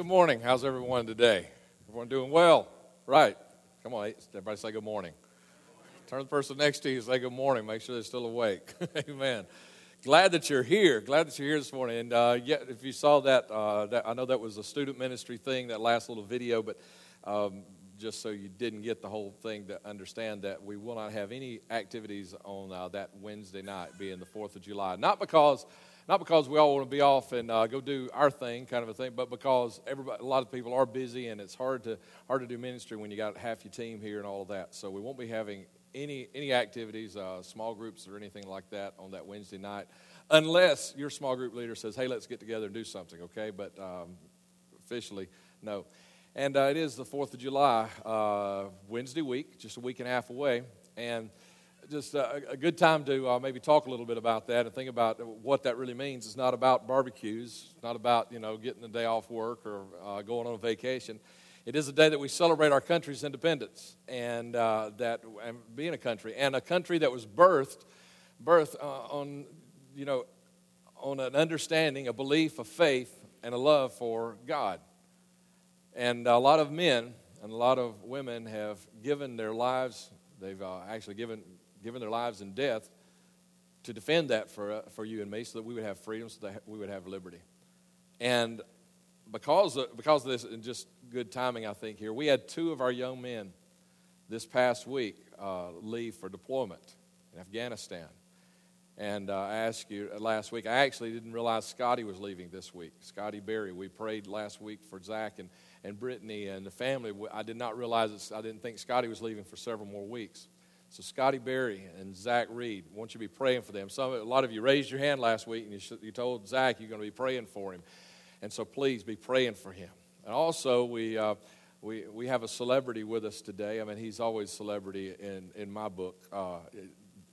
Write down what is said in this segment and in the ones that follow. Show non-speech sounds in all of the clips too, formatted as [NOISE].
Good morning. How's everyone today? Everyone doing well? Right. Come on, everybody say good morning. Turn the person next to you say good morning. Make sure they're still awake. [LAUGHS] Amen. Glad that you're here. Glad that you're here this morning. And uh, if you saw that, uh, that, I know that was a student ministry thing, that last little video, but um, just so you didn't get the whole thing, to understand that we will not have any activities on uh, that Wednesday night, being the 4th of July. Not because not because we all want to be off and uh, go do our thing, kind of a thing, but because everybody, a lot of people are busy and it's hard to hard to do ministry when you got half your team here and all of that. So we won't be having any any activities, uh, small groups or anything like that on that Wednesday night, unless your small group leader says, "Hey, let's get together and do something." Okay, but um, officially, no. And uh, it is the Fourth of July, uh, Wednesday week, just a week and a half away, and just a, a good time to uh, maybe talk a little bit about that and think about what that really means. It's not about barbecues, not about you know getting a day off work or uh, going on a vacation. It is a day that we celebrate our country's independence and uh, that and being a country and a country that was birthed, birthed uh, on you know on an understanding, a belief, a faith, and a love for God. And a lot of men and a lot of women have given their lives. They've uh, actually given given their lives and death to defend that for, uh, for you and me so that we would have freedom, so that we would have liberty. And because of, because of this, and just good timing, I think, here, we had two of our young men this past week uh, leave for deployment in Afghanistan. And uh, I asked you uh, last week, I actually didn't realize Scotty was leaving this week. Scotty Berry. We prayed last week for Zach and, and Brittany and the family. I did not realize, I didn't think Scotty was leaving for several more weeks. So Scotty Berry and Zach Reed, I want you to be praying for them. Some, a lot of you raised your hand last week and you, you told Zach you're going to be praying for him. And so please be praying for him. And also, we, uh, we, we have a celebrity with us today. I mean, he's always celebrity in, in my book. Uh,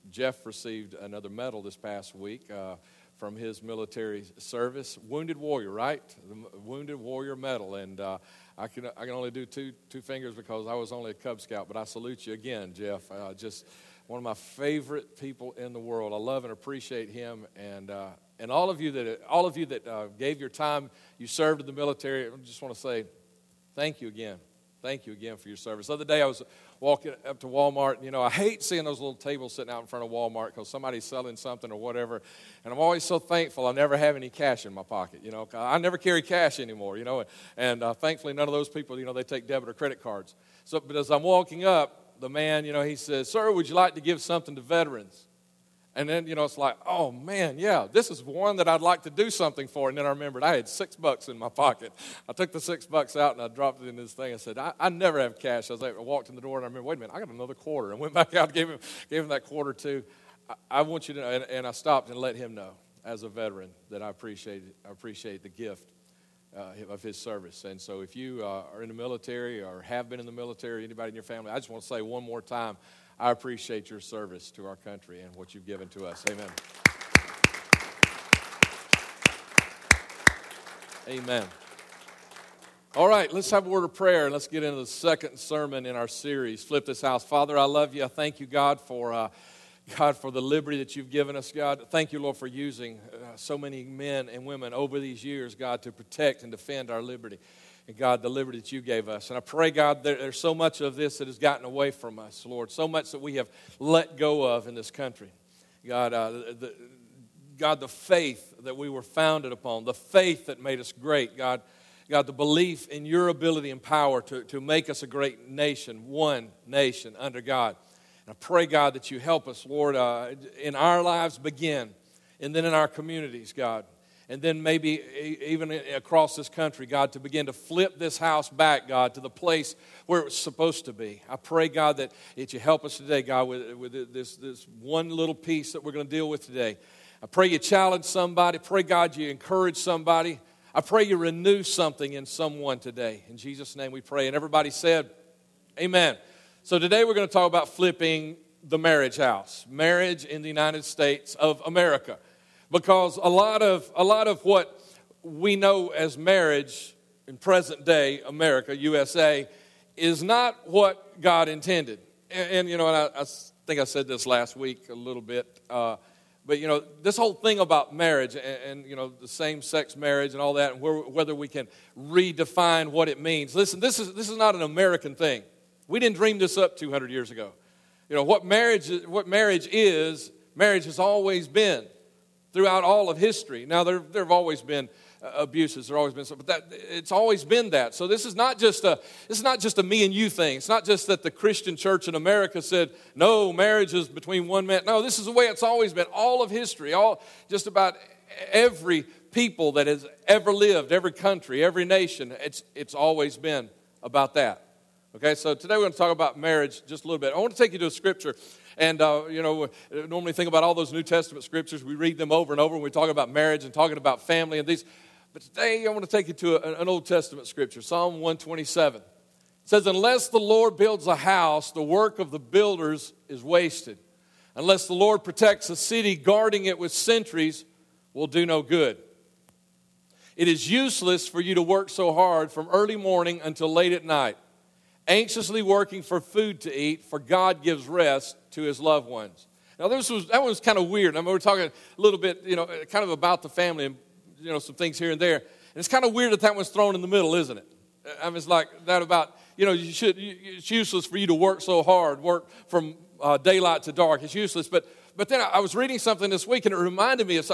Jeff received another medal this past week uh, from his military service. Wounded Warrior, right? The Wounded Warrior Medal. And uh, I can, I can only do two, two fingers because I was only a Cub Scout, but I salute you again, Jeff. Uh, just one of my favorite people in the world. I love and appreciate him, and, uh, and all of you that, all of you that uh, gave your time, you served in the military, I just want to say thank you again. Thank you again for your service. The other day I was walking up to Walmart, and you know, I hate seeing those little tables sitting out in front of Walmart because somebody's selling something or whatever. And I'm always so thankful I never have any cash in my pocket, you know. I never carry cash anymore, you know. And uh, thankfully, none of those people, you know, they take debit or credit cards. So, but as I'm walking up, the man, you know, he says, Sir, would you like to give something to veterans? And then, you know, it's like, oh man, yeah, this is one that I'd like to do something for. And then I remembered I had six bucks in my pocket. I took the six bucks out and I dropped it in this thing. I said, I, I never have cash. I, was like, I walked in the door and I remember, wait a minute, I got another quarter. And went [LAUGHS] back out gave him, gave him that quarter too. I, I want you to know, and, and, I stopped and let him know as a veteran that I appreciate, I appreciate the gift uh, of his service. And so if you uh, are in the military or have been in the military, anybody in your family, I just want to say one more time, I appreciate your service to our country and what you've given to us. Amen. Amen. All right, let's have a word of prayer and let's get into the second sermon in our series, Flip This House. Father, I love you. I thank you, God, for. Uh, God, for the liberty that you've given us, God. Thank you, Lord, for using uh, so many men and women over these years, God, to protect and defend our liberty and God, the liberty that you gave us. And I pray, God, there, there's so much of this that has gotten away from us, Lord, so much that we have let go of in this country. God, uh, the, God, the faith that we were founded upon, the faith that made us great, God, God, the belief in your ability and power to, to make us a great nation, one nation under God. And I pray, God, that you help us, Lord, uh, in our lives begin, and then in our communities, God and then maybe even across this country, God, to begin to flip this house back, God, to the place where it was supposed to be. I pray, God, that, that you help us today, God, with, with this, this one little piece that we're going to deal with today. I pray you challenge somebody. Pray, God, you encourage somebody. I pray you renew something in someone today. In Jesus' name we pray. And everybody said, Amen. So today we're going to talk about flipping the marriage house, marriage in the United States of America because a lot of, a lot of what we know as marriage in present day America, USA, is not what God intended. And, and you know, and I, I, think I said this last week a little bit, uh, but you know, this whole thing about marriage and, and you know, the same sex marriage and all that, and where, whether we can redefine what it means. Listen, this is, this is not an American thing. We didn't dream this up 200 years ago. You know, what marriage, what marriage is, marriage has always been throughout all of history. Now, there, there have always been uh, abuses. There always been, but that it's always been that. So this is not just a this is not just a me and you thing. It's not just that the Christian church in America said no, marriage is between one man. No, this is the way it's always been. All of history, all just about every people that has ever lived, every country, every nation. It's it's always been about that. Okay, so today we're going to talk about marriage just a little bit. I want to take you to a scripture. And, uh, you know, normally think about all those New Testament scriptures. We read them over and over when we talk about marriage and talking about family and these. But today I want to take you to a, an Old Testament scripture, Psalm 127. It says, Unless the Lord builds a house, the work of the builders is wasted. Unless the Lord protects a city, guarding it with sentries will do no good. It is useless for you to work so hard from early morning until late at night, anxiously working for food to eat, for God gives rest to his loved ones. Now, this was, that was kind of weird. I mean, we're talking a little bit, you know, kind of about the family and you know, some things here and there. And it's kind of weird that that one's thrown in the middle, isn't it? I mean, it's like that about, you know, you should, it's useless for you to work so hard, work from uh, daylight to dark. It's useless. But, but then I was reading something this week and it reminded me of,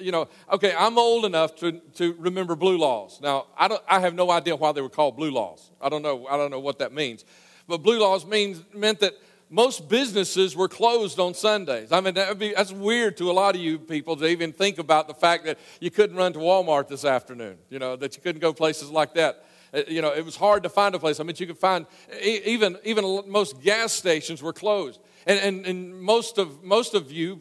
you know, okay, I'm old enough to, to remember blue laws. Now, I, don't, I have no idea why they were called blue laws. I don't know, I don't know what that means. But blue laws means, meant that most businesses were closed on Sundays. I mean, be, that's weird to a lot of you people to even think about the fact that you couldn't run to Walmart this afternoon, you know, that you couldn't go places like that. Uh, you know, it was hard to find a place. I mean, you could find, even, even most gas stations were closed. And, and, and most, of, most of you,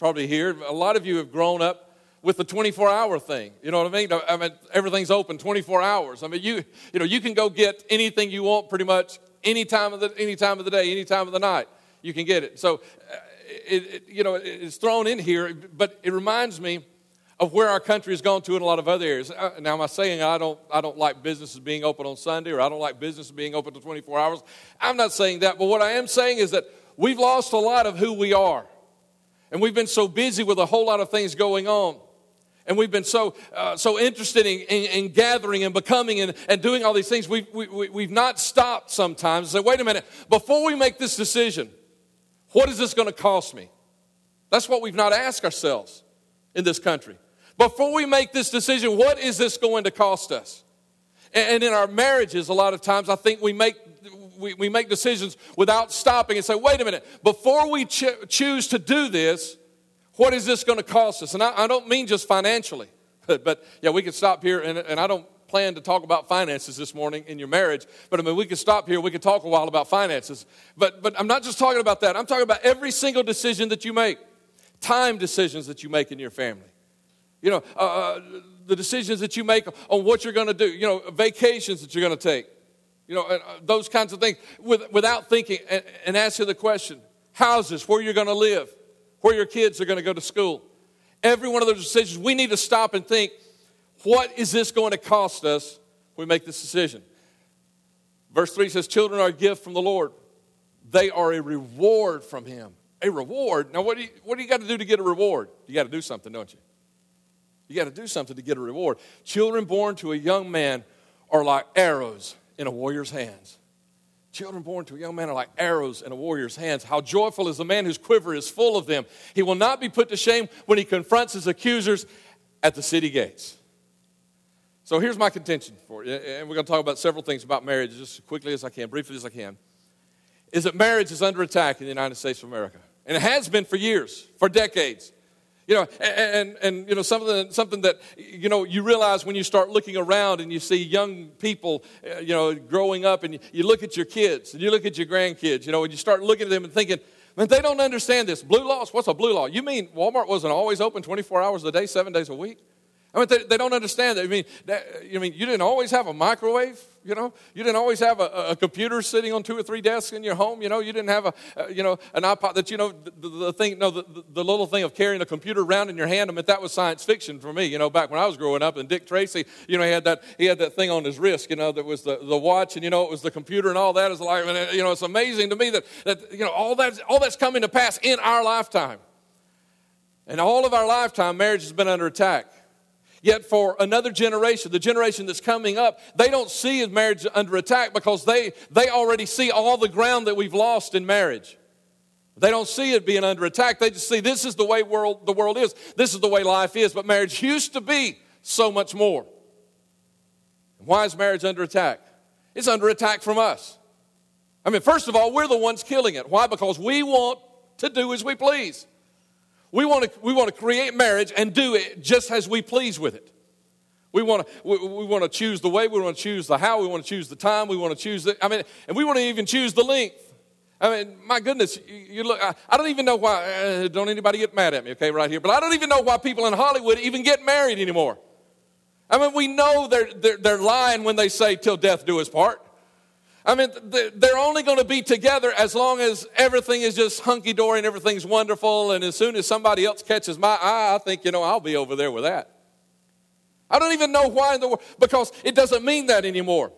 probably here, a lot of you have grown up with the 24 hour thing. You know what I mean? I mean, everything's open 24 hours. I mean, you, you know, you can go get anything you want pretty much any time of the, any time of the day, any time of the night. You can get it. So, uh, it, it, you know, it's thrown in here, but it reminds me of where our country has gone to in a lot of other areas. Uh, now, am I saying I don't, I don't like businesses being open on Sunday or I don't like businesses being open to 24 hours? I'm not saying that, but what I am saying is that we've lost a lot of who we are. And we've been so busy with a whole lot of things going on and we've been so, uh, so interested in, in, in, gathering and becoming and, and doing all these things, we've, we, we've not stopped sometimes and say, wait a minute, before we make this decision, what is this going to cost me? That's what we've not asked ourselves in this country. Before we make this decision, what is this going to cost us? And in our marriages, a lot of times, I think we make, we, we make decisions without stopping and say, wait a minute, before we cho- choose to do this, what is this going to cost us? And I, I don't mean just financially, but, [LAUGHS] but, yeah, we could stop here, and, and I don't plan to talk about finances this morning in your marriage, but I mean, we could stop here, we could talk a while about finances. But, but I'm not just talking about that, I'm talking about every single decision that you make, time decisions that you make in your family. You know, uh, uh the decisions that you make on what you're going to do, you know, vacations that you're going to take, you know, uh, those kinds of things with, without thinking and, and asking the question houses, where you're going to live, where your kids are going to go to school. Every one of those decisions, we need to stop and think what is this going to cost us when we make this decision? Verse 3 says, Children are a gift from the Lord, they are a reward from Him. A reward? Now, what do you, what do you got to do to get a reward? You got to do something, don't you? You got to do something to get a reward. Children born to a young man are like arrows in a warrior's hands. Children born to a young man are like arrows in a warrior's hands. How joyful is the man whose quiver is full of them. He will not be put to shame when he confronts his accusers at the city gates. So here's my contention for you, and we're going to talk about several things about marriage just as quickly as I can, briefly as I can. Is that marriage is under attack in the United States of America. And it has been for years, for decades. You know, and, and you know, something, something that, you know, you realize when you start looking around and you see young people, uh, you know, growing up and you, you look at your kids and you look at your grandkids, you know, and you start looking at them and thinking, man, they don't understand this. Blue laws, what's a blue law? You mean Walmart wasn't always open 24 hours a day, seven days a week? I mean, they, they don't understand that. I mean, that, mean, you didn't always have a microwave, you know? You didn't always have a, a computer sitting on two or three desks in your home, you know? You didn't have a, uh, you know, an iPod that, you know, the, the thing, no, the, the, little thing of carrying a computer around in your hand, I mean, that was science fiction for me, you know, back when I was growing up. And Dick Tracy, you know, he had that, he had that thing on his wrist, you know, that was the, the watch, and, you know, it was the computer and all that. Is like, you know, it's amazing to me that, that, you know, all that's, all that's coming to pass in our lifetime. And all of our lifetime, marriage has been under attack. Yet for another generation, the generation that's coming up, they don't see marriage under attack because they, they already see all the ground that we've lost in marriage. They don't see it being under attack. They just see this is the way world, the world is. This is the way life is. But marriage used to be so much more. Why is marriage under attack? It's under attack from us. I mean, first of all, we're the ones killing it. Why? Because we want to do as we please. We want to, we want to create marriage and do it just as we please with it. We want to we, we want to choose the way, we want to choose the how, we want to choose the time, we want to choose the I mean, and we want to even choose the length. I mean, my goodness, you, look. I, I, don't even know why. Uh, don't anybody get mad at me, okay, right here? But I don't even know why people in Hollywood even get married anymore. I mean, we know they're, they're, they're lying when they say, till death do us part. I mean, they're only going to be together as long as everything is just hunky dory and everything's wonderful. And as soon as somebody else catches my eye, I think, you know, I'll be over there with that. I don't even know why in the world, because it doesn't mean that anymore.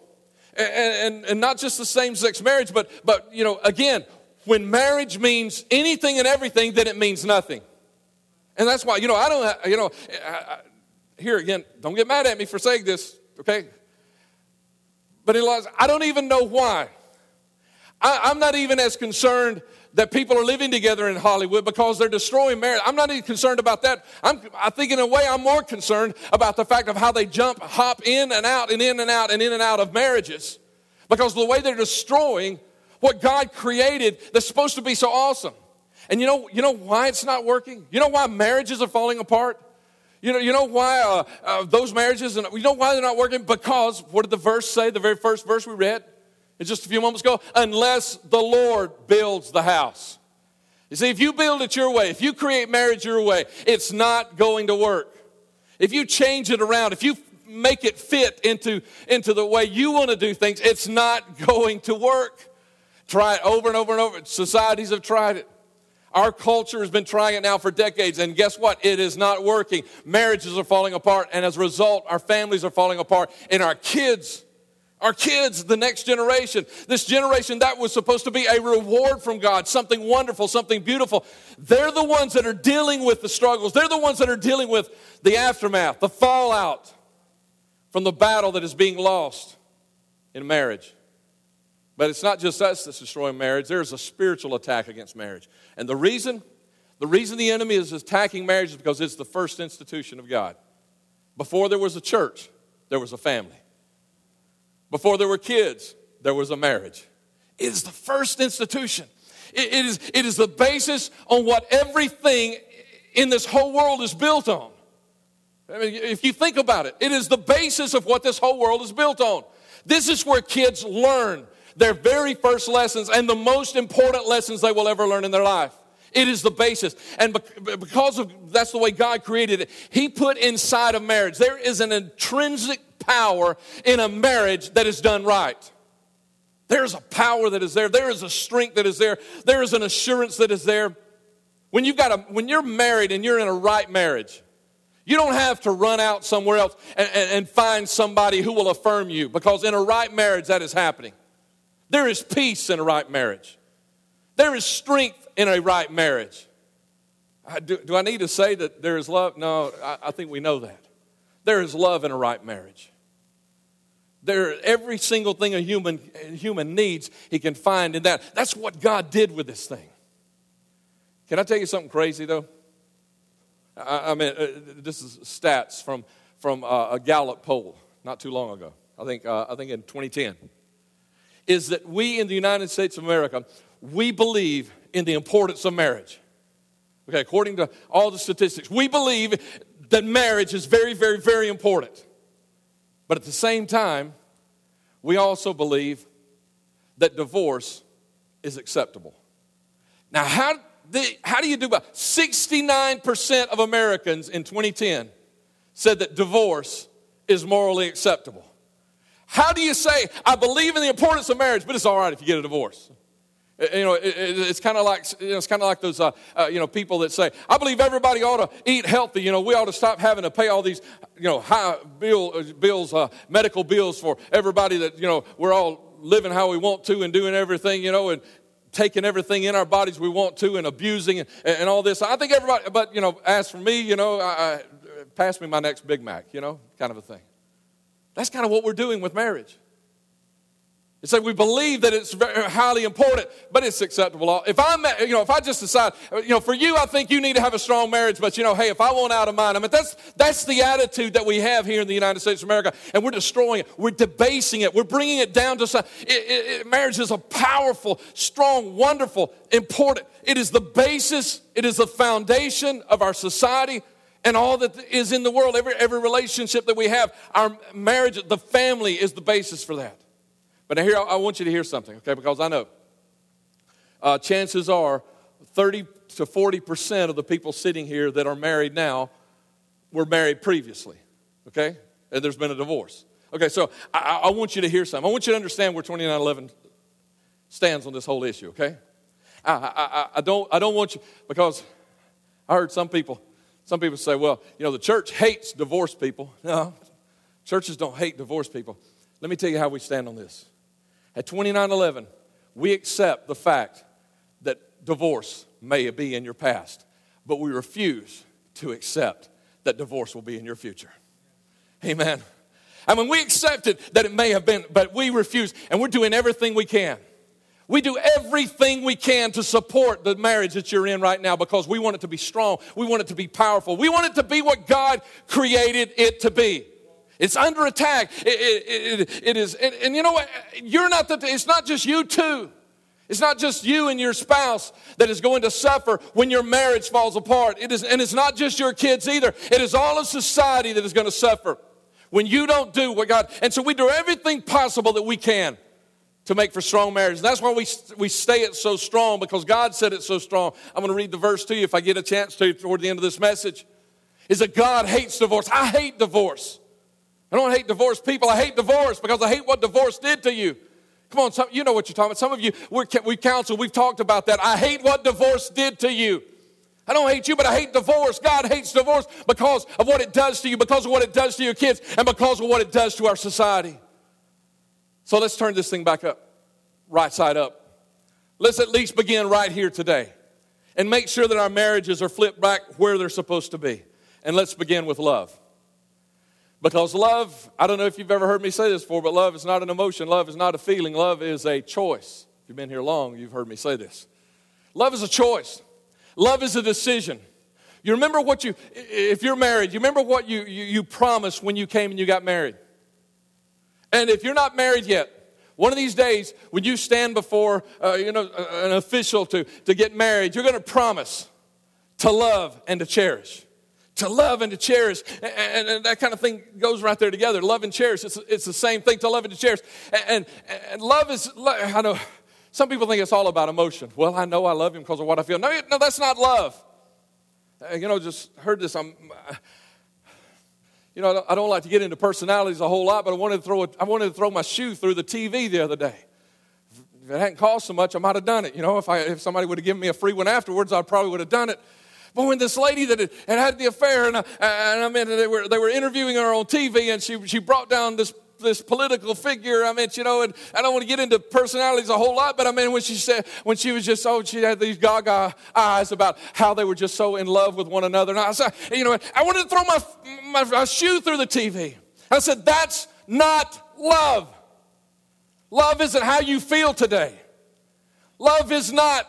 And, and, and not just the same sex marriage, but, but, you know, again, when marriage means anything and everything, then it means nothing. And that's why, you know, I don't, you know, here again, don't get mad at me for saying this, okay? But laws, I don't even know why. I, am not even as concerned that people are living together in Hollywood because they're destroying marriage. I'm not even concerned about that. I'm, I think, in a way, I'm more concerned about the fact of how they jump, hop in and out, and in and out, and in and out of marriages because the way they're destroying what God created that's supposed to be so awesome. And you know, you know why it's not working? You know why marriages are falling apart? You know, you know why uh, uh, those marriages, and you know why they're not working? Because what did the verse say, the very first verse we read? Just a few moments ago. Unless the Lord builds the house. You see, if you build it your way, if you create marriage your way, it's not going to work. If you change it around, if you make it fit into, into the way you want to do things, it's not [LAUGHS] going to work. Try it over and over and over. Societies have tried it. Our culture has been trying it now for decades, and guess what? It is not working. Marriages are falling apart, and as a result, our families are falling apart, and our kids, our kids, the next generation, this generation that was supposed to be a reward from God, something wonderful, something beautiful, they're the ones that are dealing with the struggles. They're the ones that are dealing with the aftermath, the fallout from the battle that is being lost in marriage. But it's not just us that's destroying marriage, there's a spiritual attack against marriage. And the reason, the reason the enemy is attacking marriage is because it's the first institution of God. Before there was a church, there was a family. Before there were kids, there was a marriage. It is the first institution. it, it is, it is the basis on what everything in this whole world is built on. I mean, if you think about it, it is the basis of what this whole world is built on. This is where kids learn their very first lessons and the most important lessons they will ever learn in their life. It is the basis. And because of that's the way God created it, He put inside of marriage, there is an intrinsic power in a marriage that is done right. There's a power that is there. There is a strength that is there. There is an assurance that is there. When you've got a, when you're married and you're in a right marriage, you don't have to run out somewhere else and, and, and find somebody who will affirm you because in a right marriage that is happening. There is peace in a right marriage. There is strength in a right marriage. Do, do I need to say that there is love? No, I, I think we know that. There is love in a right marriage. There, every single thing a human, human needs, he can find in that. That's what God did with this thing. Can I tell you something crazy, though? I, I mean, uh, this is stats from, from uh, a Gallup poll not too long ago. I think, uh, I think in 2010 is that we in the United States of America, we believe in the importance of marriage. Okay, according to all the statistics, we believe that marriage is very, very, very important. But at the same time, we also believe that divorce is acceptable. Now, how, the, how do you do about 69% of Americans in 2010 said that divorce is morally acceptable? How do you say, I believe in the importance of marriage, but it's all right if you get a divorce? Uh, you know, it, it, it's kind of like you know, it's kind of like those uh, uh, you know people that say, "I believe everybody ought to eat healthy." You know, we ought to stop having to pay all these you know high bill, uh, bills, uh, medical bills for everybody that you know we're all living how we want to and doing everything. You know, and taking everything in our bodies we want to and abusing and, and all this. I think everybody, but you know, as for me, you know, I, I, pass me my next Big Mac, you know, kind of a thing. That's kind of what we're doing with marriage. It's like we believe that it's very highly important, but it's acceptable. If I'm, you know, if I just decide, you know, for you, I think you need to have a strong marriage, but you know, hey, if I want out of mine, I mean, that's that's the attitude that we have here in the United States of America, and we're destroying it. We're debasing it. We're bringing it down to it, marriage is a powerful, strong, wonderful, important. It is the basis. It is the foundation of our society and all that is in the world. Every every relationship that we have, our marriage, the family is the basis for that. But here, I want you to hear something, okay? Because I know uh, chances are 30 to 40% of the people sitting here that are married now were married previously, okay? And there's been a divorce. Okay, so I, I want you to hear something. I want you to understand where 2911 stands on this whole issue, okay? I, I, I, don't, I don't want you, because I heard some people, some people say, well, you know, the church hates divorced people. No, churches don't hate divorced people. Let me tell you how we stand on this. At 2911, we accept the fact that divorce may be in your past, but we refuse to accept that divorce will be in your future. Amen. I mean, we accepted that it may have been, but we refuse, and we're doing everything we can. We do everything we can to support the marriage that you're in right now because we want it to be strong. We want it to be powerful. We want it to be what God created it to be. It's under attack. It, it, it, it is, and, and you know what? You're not the, it's not just you two. It's not just you and your spouse that is going to suffer when your marriage falls apart. It is, and it's not just your kids either. It is all of society that is going to suffer when you don't do what God. And so we do everything possible that we can to make for strong marriage. And that's why we, we stay it so strong because God said it so strong. I'm going to read the verse to you if I get a chance to toward the end of this message. Is that God hates divorce. I hate divorce. I don't hate divorced people. I hate divorce because I hate what divorce did to you. Come on, some, you know what you're talking about. Some of you, we we counsel, we've talked about that. I hate what divorce did to you. I don't hate you, but I hate divorce. God hates divorce because of what it does to you, because of what it does to your kids, and because of what it does to our society. So let's turn this thing back up, right side up. Let's at least begin right here today and make sure that our marriages are flipped back where they're supposed to be. And let's begin with love. Because love, I don't know if you've ever heard me say this before, but love is not an emotion. Love is not a feeling. Love is a choice. If you've been here long, you've heard me say this. Love is a choice. Love is a decision. You remember what you, if you're married, you remember what you, you, you promised when you came and you got married. And if you're not married yet, one of these days, when you stand before uh, you know, an official to, to get married, you're going to promise to love and to cherish to love and to cherish. And, and, that kind of thing goes right there together. Love and cherish, it's, it's the same thing to love and to cherish. And, and, and love is, I know, some people think it's all about emotion. Well, I know I love him because of what I feel. No, no, that's not love. Uh, you know, just heard this. I'm, you know, I don't like to get into personalities a whole lot, but I wanted to throw, a, I wanted to throw my shoe through the TV the other day. If it hadn't cost so much, I might have done it. You know, if, I, if somebody would have given me a free one afterwards, I probably would have done it. But when this lady that had, had the affair, and, uh, and I mean, they were, they were interviewing her on TV, and she, she brought down this this political figure. I mean, you know, and I don't want to get into personalities a whole lot, but I mean, when she said, when she was just, oh, she had these gaga eyes about how they were just so in love with one another. And I said, you know, I wanted to throw my, my, my shoe through the TV. I said, that's not love. Love isn't how you feel today. Love is not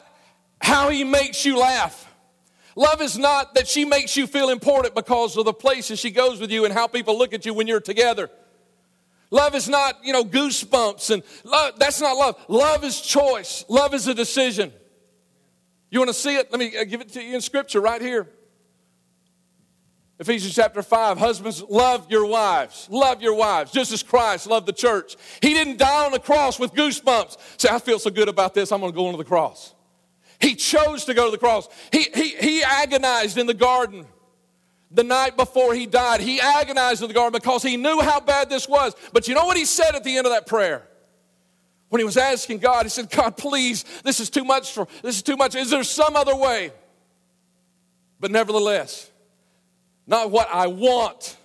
how he makes you laugh. Love is not that she makes you feel important because of the places she goes with you and how people look at you when you're together. Love is not, you know, goosebumps and love, that's not love. Love is choice. Love is a decision. You want to see it? Let me uh, give it to you in scripture right here. Ephesians chapter 5 Husbands, love your wives. Love your wives, just as Christ loved the church. He didn't die on the cross with goosebumps. Say, I feel so good about this, I'm going to go on to the cross. He chose to go to the cross. He, he, he agonized in the garden the night before he died. He agonized in the garden because he knew how bad this was. But you know what he said at the end of that prayer? When he was asking God, he said, God, please, this is too much for this is too much. Is there some other way? But nevertheless, not what I want,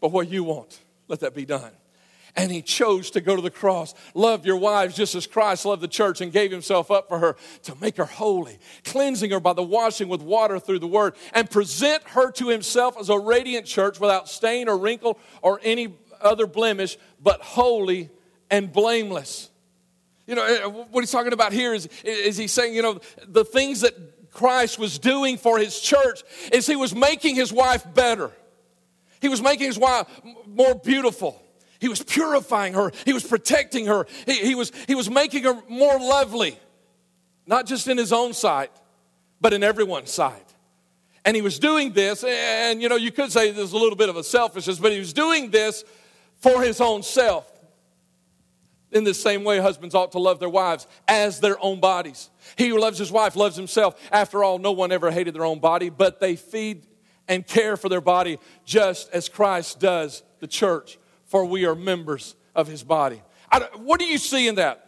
but what you want. Let that be done. And he chose to go to the cross. Love your wives just as Christ loved the church and gave himself up for her to make her holy, cleansing her by the washing with water through the word, and present her to himself as a radiant church without stain or wrinkle or any other blemish, but holy and blameless. You know, eh, what he's talking about here is, is he's saying, you know, the things that Christ was doing for his church is he was making his wife better. He was making his wife more beautiful. He was purifying her. He was protecting her. He, he, was, he was making her more lovely, not just in his own sight, but in everyone's sight. And he was doing this, and you know, you could say there's a little bit of a selfishness, but he was doing this for his own self. In the same way, husbands ought to love their wives as their own bodies. He who loves his wife loves himself. After all, no one ever hated their own body, but they feed and care for their body just as Christ does the church, for we are members of his body. what do you see in that?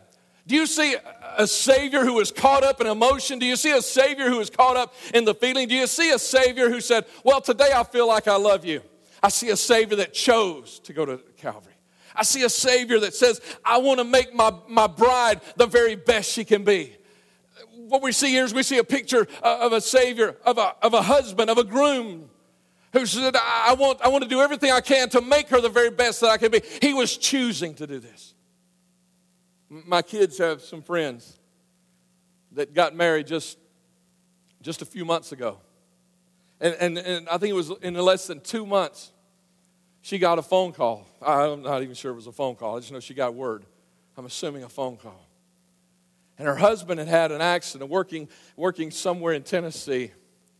Do you see a Savior who is caught up in emotion? Do you see a Savior who is caught up in the feeling? Do you see a Savior who said, Well, today I feel like I love you? I see a Savior that chose to go to Calvary. I see a Savior that says, I want to make my, my bride the very best she can be. What we see here is we see a picture of a Savior, of a, of a husband, of a groom who said, I want, I want to do everything I can to make her the very best that I can be. He was choosing to do this. My kids have some friends that got married just, just a few months ago. And, and, and I think it was in less than two months she got a phone call. I'm not even sure it was a phone call. I just know she got word. I'm assuming a phone call. And her husband had had an accident working, working somewhere in Tennessee.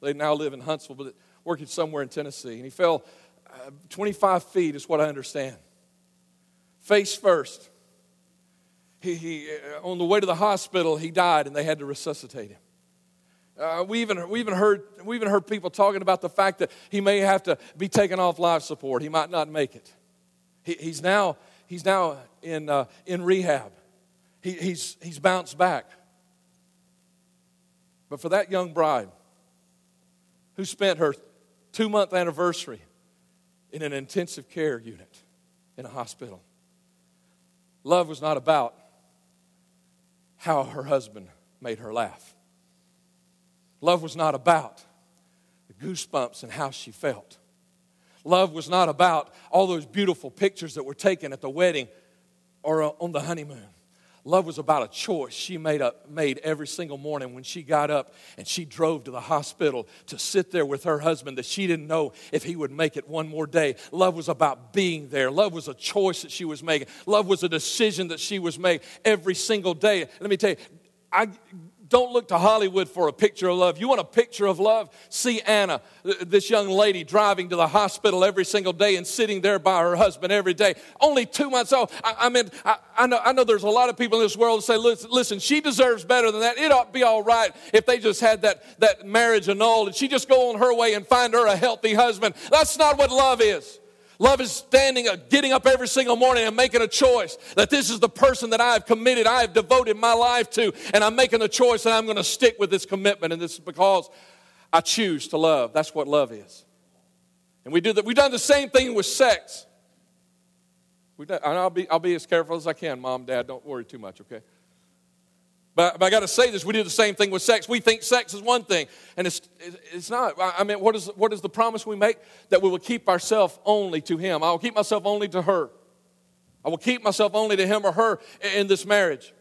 They now live in Huntsville, but working somewhere in Tennessee. And he fell uh, 25 feet, is what I understand. Face first. He, he, uh, on the way to the hospital, he died and they had to resuscitate him. Uh, we, even, we, even heard, we even heard people talking about the fact that he may have to be taken off life support. He might not make it. He, he's now, he's now in, uh, in rehab. He, he's, he's bounced back. But for that young bride who spent her two month anniversary in an intensive care unit in a hospital, love was not about how her husband made her laugh. Love was not about the goosebumps and how she felt. Love was not about all those beautiful pictures that were taken at the wedding or on the honeymoon. Love was about a choice she made, up, made every single morning when she got up and she drove to the hospital to sit there with her husband that she didn't know if he would make it one more day. Love was about being there. Love was a choice that she was making. Love was a decision that she was making every single day. Let me tell you, I, don't look to Hollywood for a picture of love. You want a picture of love? See Anna, this young lady driving to the hospital every single day and sitting there by her husband every day. Only two months old. I, I mean, I, I, know, I know there's a lot of people in this world that say, listen, listen, she deserves better than that. It ought to be all right if they just had that, that marriage annulled and she just go on her way and find her a healthy husband. That's not what love is. Love is standing up, getting up every single morning and making a choice that this is the person that I have committed, I have devoted my life to, and I'm making a choice and I'm going to stick with this commitment. And this is because I choose to love. That's what love is. And we do that. We've done the same thing with sex. done, and I'll be, I'll be as careful as I can, mom, dad. Don't worry too much, okay? But, but I got to say this, we do the same thing with sex. We think sex is one thing, and it's, it's not. I mean, what is, what is the promise we make? That we will keep ourselves only to Him. I will keep myself only to her. I will keep myself only to him or her in this marriage.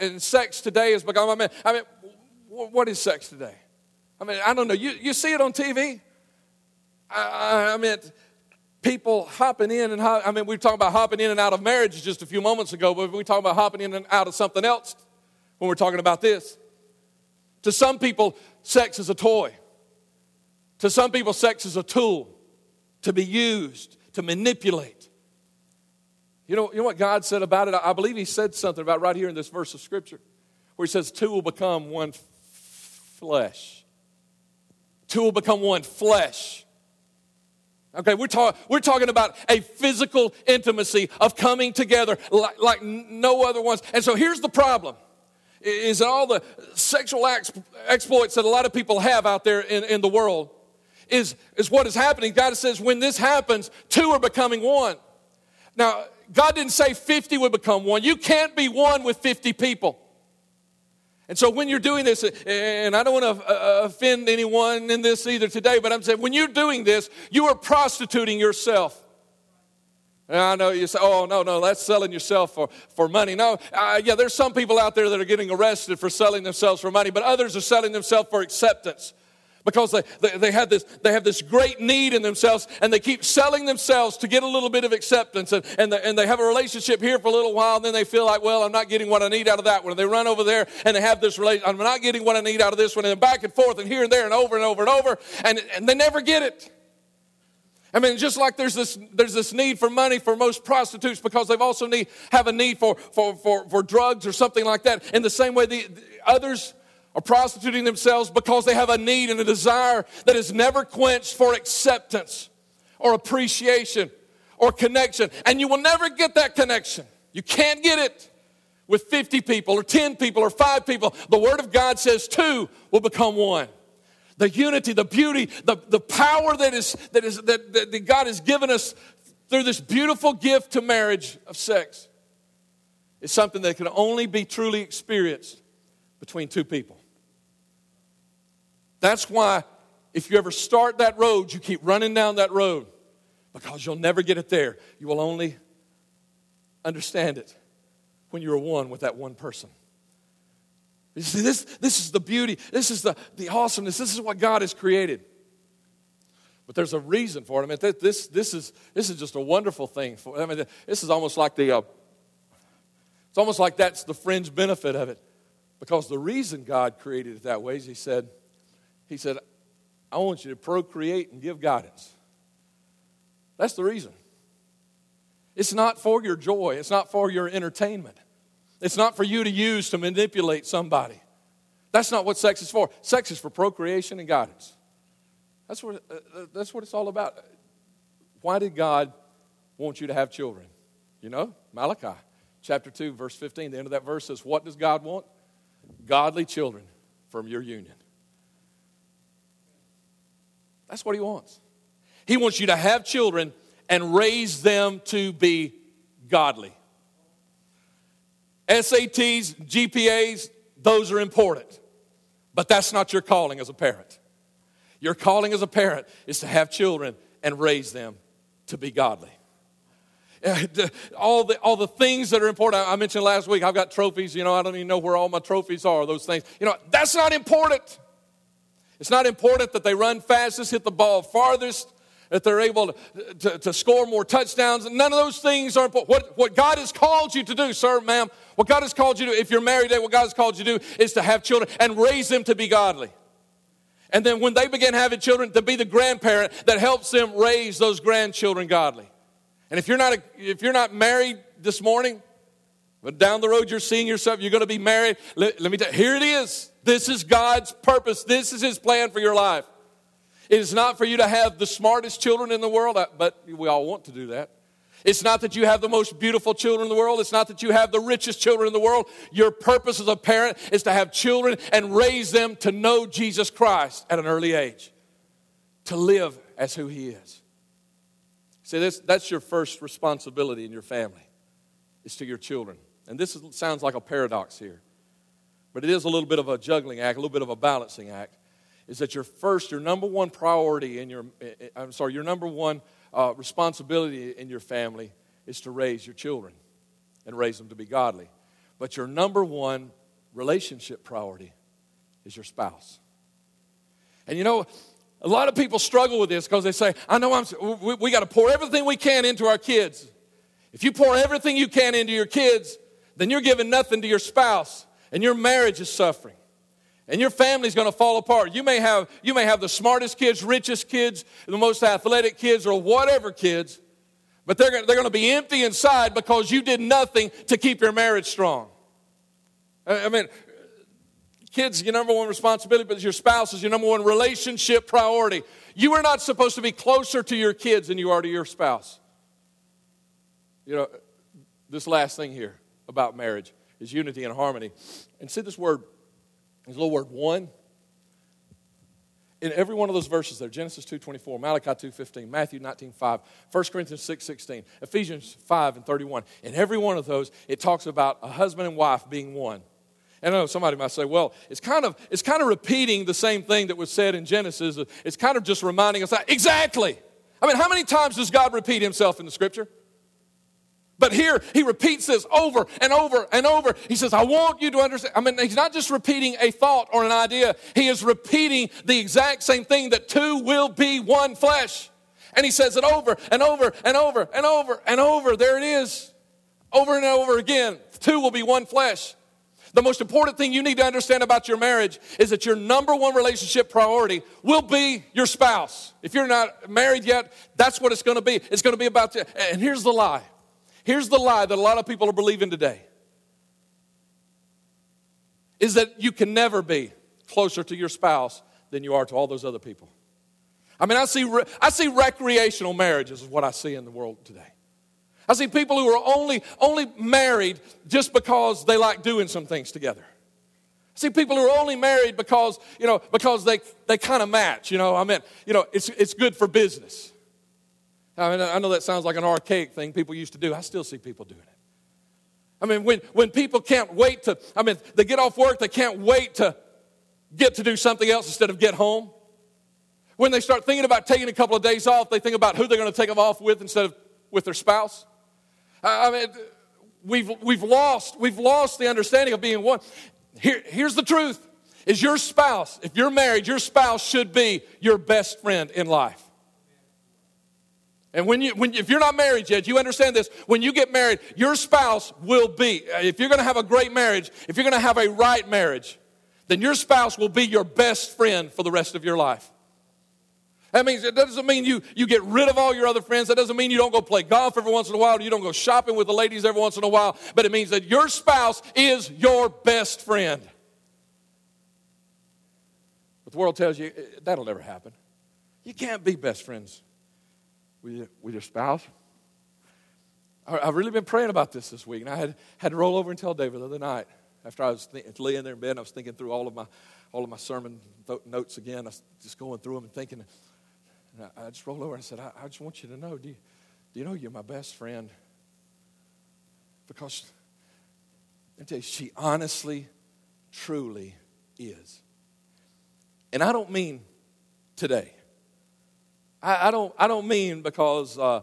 And sex today has become, I mean, I mean what is sex today? I mean, I don't know. You, you see it on TV? I, I mean, people hopping in and, I mean, we were talking about hopping in and out of marriage just a few moments ago, but we talking about hopping in and out of something else when we're talking about this. To some people, sex is a toy. To some people, sex is a tool to be used, to manipulate. You know, you know what God said about it? I believe He said something about right here in this verse of Scripture where He says, Two will become one flesh. Two will become one flesh. Okay, we're, talk, we're talking about a physical intimacy of coming together like, like no other ones. And so here's the problem is that all the sexual acts, exploits that a lot of people have out there in, in the world is, is what is happening. God says when this happens, two are becoming one. Now, God didn't say 50 would become one. You can't be one with 50 people. And so when you're doing this, and I don't want to uh, offend anyone in this either today, but I'm saying when you're doing this, you are prostituting yourself. And I know you say, oh, no, no, that's selling yourself for, for money. No, uh, yeah, there's some people out there that are getting arrested for selling themselves for money, but others are selling themselves for acceptance. Because they, they, they, have this, they have this great need in themselves and they keep selling themselves to get a little bit of acceptance and, and, they, and they have a relationship here for a little while and then they feel like well i'm not getting what i need out of that one. And they run over there and they have this relationship i'm not getting what i need out of this one and back and forth and here and there and over and over and over and, and they never get it I mean, just like there's this, there's this need for money for most prostitutes because they've also need, have a need for, for, for, for drugs or something like that. In the same way, the, the others are prostituting themselves because they have a need and a desire that is never quenched for acceptance or appreciation or connection. And you will never get that connection. You can't get it with 50 people or 10 people or 5 people. The Word of God says two will become one. The unity, the beauty, the, the power that, is, that, is, that, that God has given us through this beautiful gift to marriage of sex is something that can only be truly experienced between two people. That's why if you ever start that road, you keep running down that road because you'll never get it there. You will only understand it when you're one with that one person. You see, this, this is the beauty, this is the, the awesomeness, this is what God has created. But there's a reason for it. I mean, this, this, is, this is just a wonderful thing. For, I mean, this is almost like the, uh, it's almost like that's the fringe benefit of it. Because the reason God created it that way is He said, he said, I want you to procreate and give guidance. That's the reason. It's not for your joy, it's not for your entertainment, it's not for you to use to manipulate somebody. That's not what sex is for. Sex is for procreation and guidance. That's what, uh, uh that's what it's all about. Why did God want you to have children? You know, Malachi chapter 2, verse 15, the end of that verse says, What does God want? Godly children from your union. That's what he wants. He wants you to have children and raise them to be godly. SATs, GPAs, those are important. But that's not your calling as a parent. Your calling as a parent is to have children and raise them to be godly. All the, all the things that are important. I mentioned last week, I've got trophies. You know, I don't even know where all my trophies are, those things. You know, that's not important. It's not important that they run fastest, hit the ball farthest, that they're able to, to, to, score more touchdowns. None of those things are important. What, what God has called you to do, sir, ma'am, what God has called you to do, if you're married, today, what God has called you to do is to have children and raise them to be godly. And then when they begin having children, to be the grandparent that helps them raise those grandchildren godly. And if you're not, a, if you're not married this morning, but down the road you're seeing yourself, you're going to be married. Let, let me tell you, here it is. This is God's purpose. This is His plan for your life. It is not for you to have the smartest children in the world, uh, but we all want to do that. It's not that you have the most beautiful children in the world. It's not that you have the richest children in the world. Your purpose as a parent is to have children and raise them to know Jesus Christ at an early age, to live as who He is. See, this, that's your first responsibility in your family, is to your children. And this is, sounds like a paradox here but it is a little bit of a juggling act, a little bit of a balancing act, is that your first, your number one priority in your, eh, eh, I'm sorry, your number one uh, responsibility in your family is to raise your children and raise them to be godly. But your number one relationship priority is your spouse. And you know, a lot of people struggle with this because they say, I know I'm, we, we got to pour everything we can into our kids. If you pour everything you can into your kids, then you're giving nothing to your spouse and your marriage is suffering and your family's going to fall apart. You may have you may have the smartest kids richest kids the most athletic kids or whatever kids but they're, they're going to be empty inside because you did nothing to keep your marriage strong. I mean kids your number one responsibility but your spouse is your number one relationship priority. You are not supposed to be closer to your kids than you are to your spouse. You know this last thing here about marriage is unity and harmony. And see this word, this little word one. in every one of those verses there genesis 2.24 malachi 2.15 matthew 19.5 1 corinthians 6.16 ephesians 5 and 31 in every one of those it talks about a husband and wife being one and I know somebody might say, well, it's kind of it's kind of repeating the same thing that was said in Genesis. It's kind of just reminding us that exactly. I mean, how many times does God repeat himself in the scripture? But here he repeats this over and over and over. He says, I want you to understand. I mean, he's not just repeating a thought or an idea, he is repeating the exact same thing that two will be one flesh. And he says it over and over and over and over and over. There it is. Over and over again. Two will be one flesh. The most important thing you need to understand about your marriage is that your number one relationship priority will be your spouse. If you're not married yet, that's what it's going to be. It's going to be about, you. and here's the lie Here's the lie that a lot of people are believing today is that you can never be closer to your spouse than you are to all those other people. I mean, I see, I see recreational marriages is what I see in the world today. I see people who are only, only married just because they like doing some things together. I see people who are only married because, you know, because they, they kind of match, you know. I mean, you know, it's, it's good for business. I mean, I know that sounds like an archaic thing people used to do. I still see people doing it. I mean, when, when people can't wait to, I mean, they get off work, they can't wait to get to do something else instead of get home. When they start thinking about taking a couple of days off, they think about who they're going to take them off with instead of with their spouse. I mean, we've, we've, lost, we've lost the understanding of being one. Here, here's the truth is your spouse, if you're married, your spouse should be your best friend in life. And when you, when, if you're not married yet, you understand this. When you get married, your spouse will be, if you're going to have a great marriage, if you're going to have a right marriage, then your spouse will be your best friend for the rest of your life. That means it doesn't mean you, you get rid of all your other friends. That doesn't mean you don't go play golf every once in a while, you don't go shopping with the ladies every once in a while. But it means that your spouse is your best friend. But the world tells you eh, that'll never happen. You can't be best friends with your, with your spouse. I've really been praying about this this week, and I had, had to roll over and tell David the other night after I was th- laying there in bed. I was thinking through all of my all of my sermon th- notes again. I was just going through them and thinking. And I, I just rolled over and I said, I, I just want you to know, do you, do you know you're my best friend? Because I tell you, she honestly, truly is. And I don't mean today. I, I don't, I don't mean because, uh,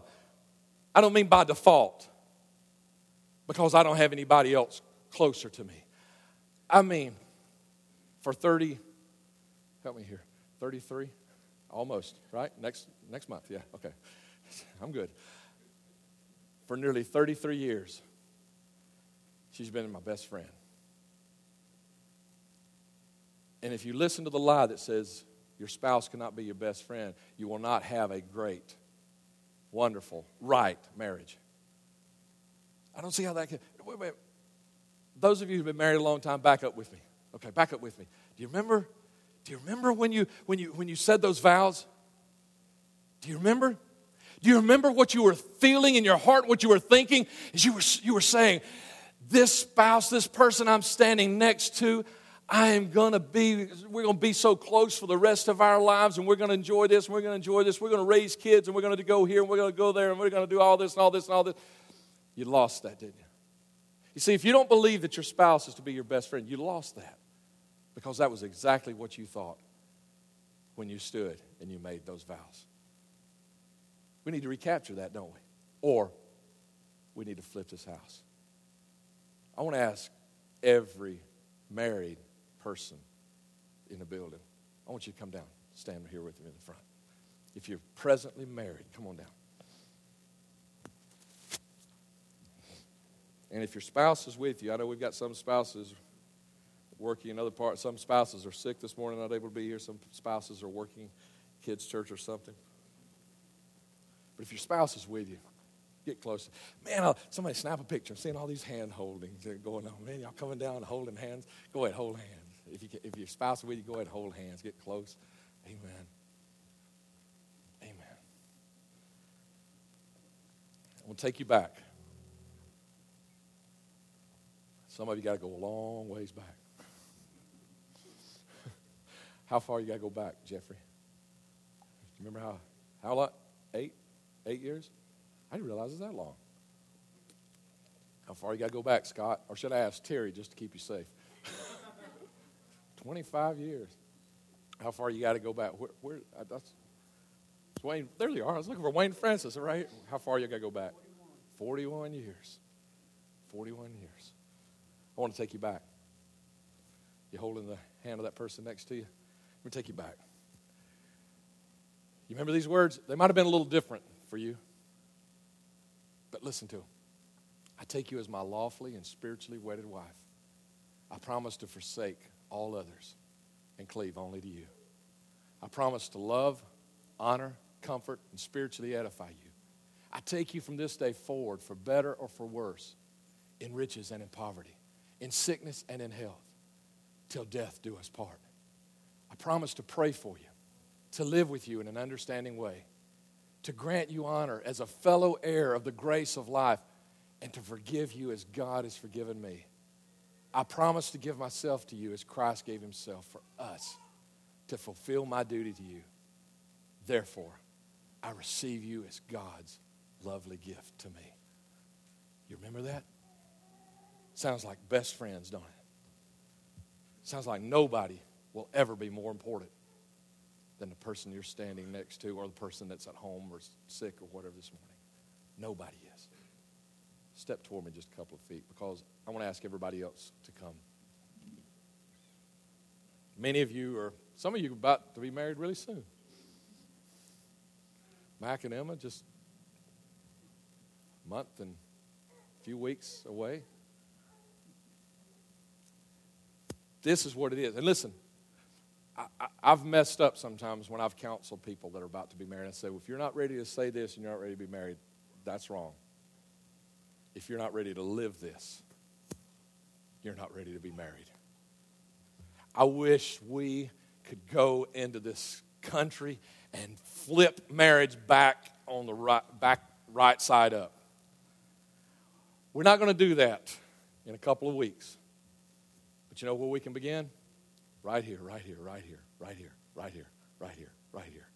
I don't mean by default, because I don't have anybody else closer to me. I mean, for 30, help me here, 33? Almost, right? Next, next month, yeah, okay. [LAUGHS] I'm good. For nearly 33 years, she's been my best friend. And if you listen to the lie that says your spouse cannot be your best friend, you will not have a great, wonderful, right marriage. I don't see how that can. Wait, wait. Those of you who've been married a long time, back up with me. Okay, back up with me. Do you remember? Do you remember when you when you when you said those vows? Do you remember? Do you remember what you were feeling in your heart, what you were thinking? As you were you were saying, this spouse, this person I'm standing next to, I am going to be, we're going to be so close for the rest of our lives, and we're going to enjoy this, and we're going to enjoy this. We're going to raise kids, and we're going to go here, and we're going to go there, and we're going to do all this and all this and all this. You lost that, didn't you? You see, if you don't believe that your spouse is to be your best friend, you lost that because that was exactly what you thought when you stood and you made those vows. We need to recapture that, don't we? Or we need to flip this house. I want to ask every married person in the building. I want you to come down, stand here with me in the front. If you're presently married, come on down. And if your spouse is with you, I know we've got some spouses working in other parts. Some spouses are sick this morning, not able to be here. Some spouses are working kids' church or something. But if your spouse is with you, get close. Man, I'll, somebody snap a picture. I'm seeing all these hand holdings going on. Man, y'all coming down holding hands. Go ahead, hold hands. If, you, if your spouse is with you, go ahead and hold hands. Get close. Amen. Amen. I'm going to take you back. Some of you got to go a long ways back. [LAUGHS] How far you got to go back, Jeffrey? Remember how, how long? Eight? Eight years? I didn't realize it's that long. How far you got to go back, Scott? Or should I ask Terry just to keep you safe? [LAUGHS] 25 years. How far you got to go back? Where, where uh, that's Wayne. There you are. I was looking for Wayne Francis. Right. How far you got to go back? 41 years. 41 years. I want to take you back. You're holding the hand of that person next to you? Let me take you back. You remember these words? They might have been a little different for you. But listen to them. I take you as my lawfully and spiritually wedded wife. I promise to forsake all others and cleave only to you. I promise to love, honor, comfort, and spiritually edify you. I take you from this day forward for better or for worse, in riches and in poverty, in sickness and in health, till death do us part. I promise to pray for you, to live with you in an understanding way, to grant you honor as a fellow heir of the grace of life, and to forgive you as God has forgiven me. I promise to give myself to you as Christ gave himself for us to fulfill my duty to you. Therefore, I receive you as God's lovely gift to me. You remember that? Sounds like best friends, don't it? Sounds like nobody will ever be more important than the person you're standing next to or the person that's at home or sick or whatever this morning. Nobody is. Step toward me just a couple of feet because I want to ask everybody else to come. Many of you are, some of you are about to be married really soon. Mac and Emma just a month and a few weeks away. This is what it is. And listen, I, have messed up sometimes when I've counseled people that are about to be married. I say, well, if you're not ready to say this and you're not ready to be married, that's wrong. If you're not ready to live this, you're not ready to be married. I wish we could go into this country and flip marriage back on the right, back right side up. We're not going to do that in a couple of weeks. But you know where we can begin? Right here, right here, right here, right here, right here, right here, right here.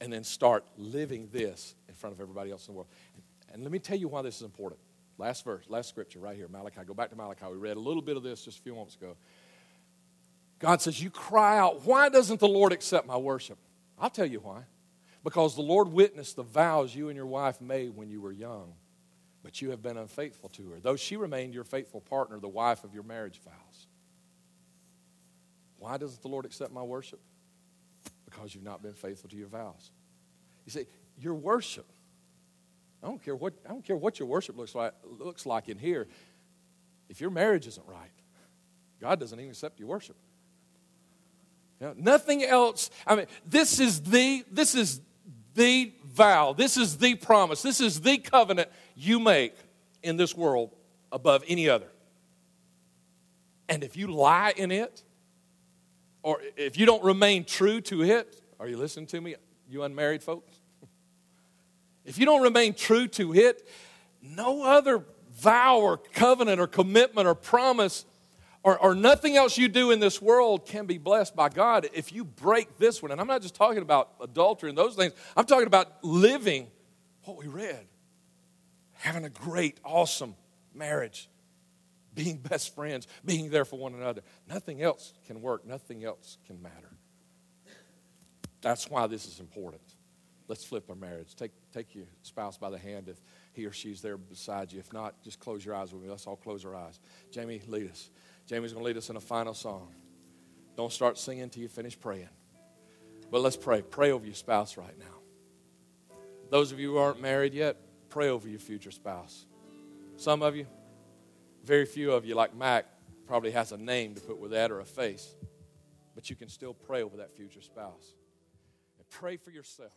And then start living this in front of everybody else in the world. And let me tell you why this is important. Last verse, last scripture right here, Malachi. Go back to Malachi. We read a little bit of this just a few moments ago. God says, You cry out, why doesn't the Lord accept my worship? I'll tell you why. Because the Lord witnessed the vows you and your wife made when you were young, but you have been unfaithful to her, though she remained your faithful partner, the wife of your marriage vows. Why doesn't the Lord accept my worship? Because you've not been faithful to your vows. You see, your worship I don't care what, I don't care what your worship looks like, looks like in here. If your marriage isn't right, God doesn't even accept your worship. You know, nothing else. I mean, this is the this is the vow. This is the promise. This is the covenant you make in this world above any other. And if you lie in it, or if you don't remain true to it, are you listening to me, you unmarried folks? If you don't remain true to it, no other vow or covenant or commitment or promise or, or, nothing else you do in this world can be blessed by God if you break this one. And I'm not just talking about adultery and those things, I'm talking about living what we read, having a great, awesome marriage, being best friends, being there for one another. Nothing else can work, nothing else can matter. That's why this is important. Let's flip our marriage. Take, take your spouse by the hand if he or she's there beside you. If not, just close your eyes with me. Let's all close our eyes. Jamie, lead us. Jamie's going to lead us in a final song. Don't start singing until you finish praying. But let's pray. Pray over your spouse right now. Those of you who aren't married yet, pray over your future spouse. Some of you, very few of you, like Mac, probably has a name to put with that or a face. But you can still pray over that future spouse. And pray for yourself.